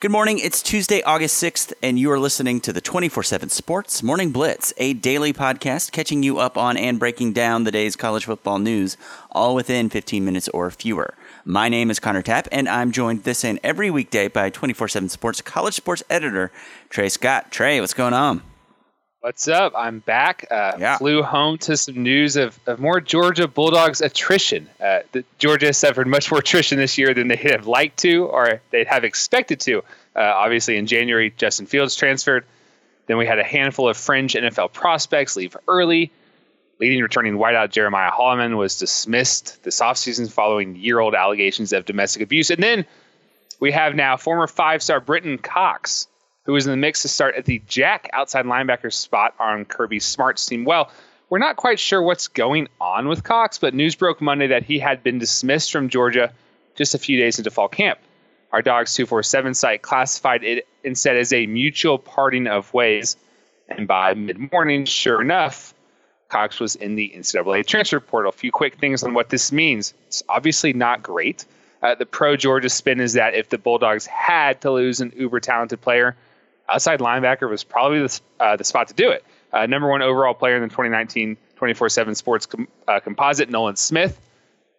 Good morning. It's Tuesday, August 6th, and you are listening to the 24 7 Sports Morning Blitz, a daily podcast catching you up on and breaking down the day's college football news, all within 15 minutes or fewer. My name is Connor Tapp, and I'm joined this and every weekday by 24 7 Sports college sports editor, Trey Scott. Trey, what's going on? What's up? I'm back. Uh, Yeah. Flew home to some news of, of more Georgia Bulldogs attrition. Uh, the, Georgia has suffered much more attrition this year than they have liked to or they'd have expected to. Uh, obviously, in January, Justin Fields transferred. Then we had a handful of fringe NFL prospects leave early. Leading returning wideout Jeremiah Holloman was dismissed this offseason following year old allegations of domestic abuse. And then we have now former five star Brenton Cox, who is in the mix to start at the Jack outside linebacker spot on Kirby Smart's team. Well, we're not quite sure what's going on with Cox, but news broke Monday that he had been dismissed from Georgia just a few days into fall camp. Our Dogs 247 site classified it instead as a mutual parting of ways. And by mid morning, sure enough, Cox was in the NCAA transfer portal. A few quick things on what this means. It's obviously not great. Uh, the pro Georgia spin is that if the Bulldogs had to lose an uber talented player, outside linebacker was probably the, uh, the spot to do it. Uh, number one overall player in the 2019 24 7 sports com- uh, composite, Nolan Smith,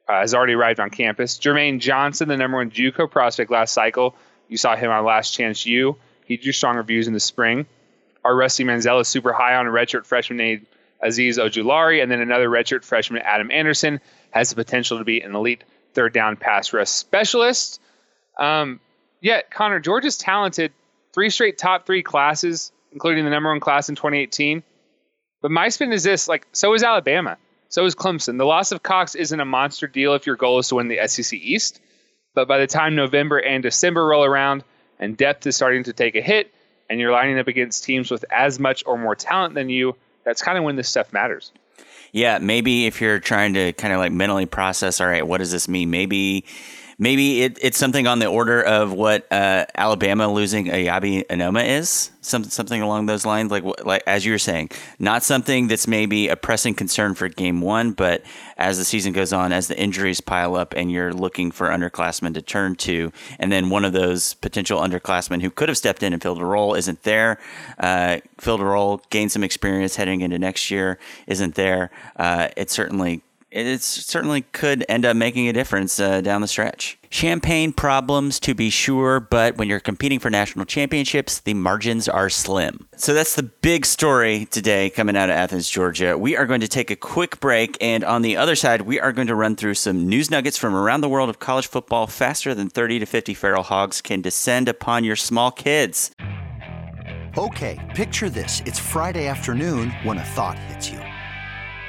uh, has already arrived on campus. Jermaine Johnson, the number one Juco prospect last cycle, you saw him on Last Chance U. He drew strong reviews in the spring. Our Rusty Mansell is super high on a redshirt freshman named Azeez Ojulari, and then another redshirt freshman, Adam Anderson, has the potential to be an elite third down pass rush specialist. Um, Connor, is talented. Three straight top three classes, including the number one class in 2018. But my spin is this: like, so is Alabama, so is Clemson. The loss of Cox isn't a monster deal if your goal is to win the SEC East. But by the time November and December roll around, and depth is starting to take a hit, and you're lining up against teams with as much or more talent than you, that's kind of when this stuff matters. Yeah, maybe if you're trying to kind of like mentally process, all right, what does this mean? Maybe, maybe it, it's something on the order of what uh, Alabama losing Eyabi Anoma is, something something along those lines. Like like as you were saying, not something that's maybe a pressing concern for game one, but as the season goes on, as the injuries pile up, and you're looking for underclassmen to turn to, and then one of those potential underclassmen who could have stepped in and filled a role isn't there, uh, filled a role, gained some experience heading into next year, isn't there. Uh, it certainly it certainly could end up making a difference uh, down the stretch. Champagne problems, to be sure, but when you're competing for national championships, the margins are slim. So that's the big story today coming out of Athens, Georgia. We are going to take a quick break, and on the other side, we are going to run through some news nuggets from around the world of college football faster than 30 to 50 feral hogs can descend upon your small kids. Okay, picture this. It's Friday afternoon when a thought hits you.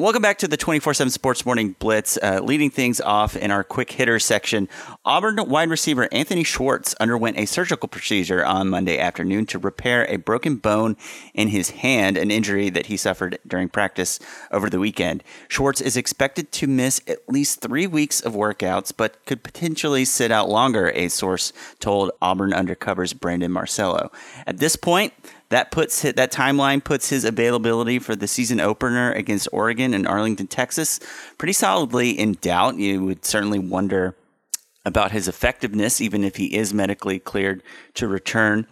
Welcome back to the 24 7 Sports Morning Blitz. Uh, leading things off in our quick hitter section, Auburn wide receiver Anthony Schwartz underwent a surgical procedure on Monday afternoon to repair a broken bone in his hand, an injury that he suffered during practice over the weekend. Schwartz is expected to miss at least three weeks of workouts, but could potentially sit out longer, a source told Auburn Undercover's Brandon Marcello. At this point, that puts hi- that timeline puts his availability for the season opener against Oregon and Arlington, Texas, pretty solidly in doubt. You would certainly wonder about his effectiveness, even if he is medically cleared to return.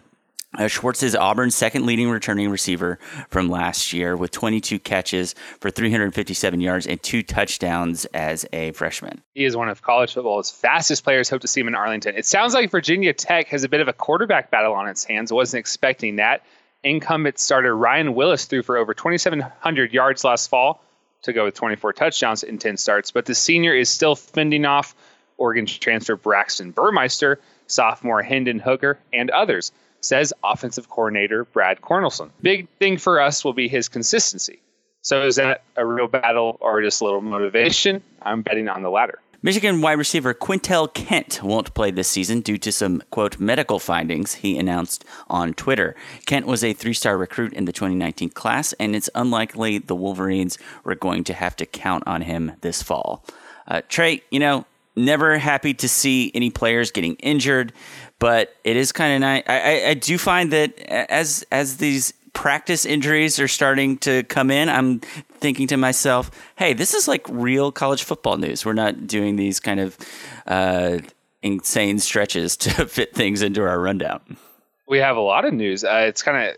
Uh, Schwartz is Auburn's second leading returning receiver from last year with 22 catches for 357 yards and two touchdowns as a freshman. He is one of college football's fastest players. Hope to see him in Arlington. It sounds like Virginia Tech has a bit of a quarterback battle on its hands. Wasn't expecting that. Incumbent starter Ryan Willis threw for over 2,700 yards last fall to go with 24 touchdowns in 10 starts, but the senior is still fending off Oregon transfer Braxton Burmeister, sophomore Hendon Hooker, and others, says offensive coordinator Brad Cornelsen. Big thing for us will be his consistency. So is that a real battle or just a little motivation? I'm betting on the latter. Michigan wide receiver Quintel Kent won't play this season due to some, quote, medical findings he announced on Twitter. Kent was a three star recruit in the 2019 class, and it's unlikely the Wolverines were going to have to count on him this fall. Uh, Trey, you know, never happy to see any players getting injured, but it is kind of nice. I, I, I do find that as as these practice injuries are starting to come in, I'm thinking to myself, hey, this is like real college football news. We're not doing these kind of uh, insane stretches to fit things into our rundown. We have a lot of news. Uh, it's kind of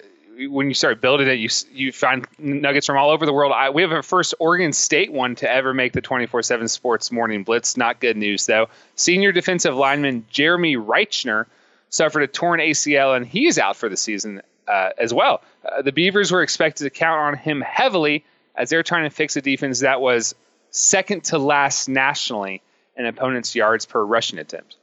when you start building it, you you find nuggets from all over the world. I, we have our first Oregon State one to ever make the 24/7 Sports Morning Blitz. Not good news though. Senior defensive lineman Jeremy Reichner suffered a torn ACL and he is out for the season uh, as well. Uh, the Beavers were expected to count on him heavily as they're trying to fix a defense that was second to last nationally in opponents' yards per rushing attempt.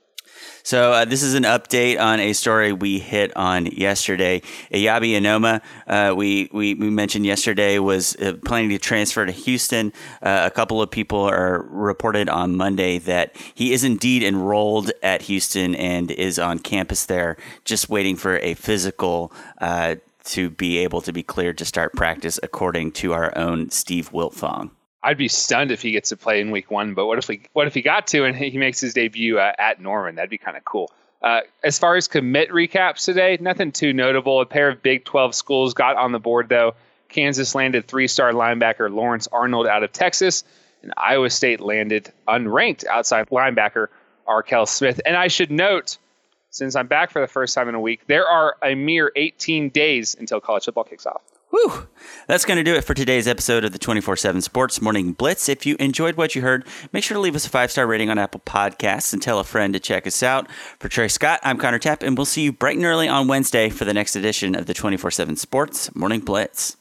So uh, this is an update on a story we hit on yesterday. Eyabi Anoma, uh, we, we, we mentioned yesterday, was uh, planning to transfer to Houston. Uh, a couple of people are reported on Monday that he is indeed enrolled at Houston and is on campus there, just waiting for a physical uh, to be able to be cleared to start practice, according to our own Steve Wiltfong. I'd be stunned if he gets to play in week one. But what if we, what if he got to and he makes his debut uh, at Norman? That'd be kind of cool. Uh, as far as commit recaps today, nothing too notable. A pair of Big 12 schools got on the board though. Kansas landed three-star linebacker Lawrence Arnold out of Texas, and Iowa State landed unranked outside linebacker Arkell Smith. And I should note, since I'm back for the first time in a week, there are a mere 18 days until college football kicks off. Whew. That's going to do it for today's episode of the 24 7 Sports Morning Blitz. If you enjoyed what you heard, make sure to leave us a five star rating on Apple Podcasts and tell a friend to check us out. For Trey Scott, I'm Connor Tapp, and we'll see you bright and early on Wednesday for the next edition of the 24 7 Sports Morning Blitz.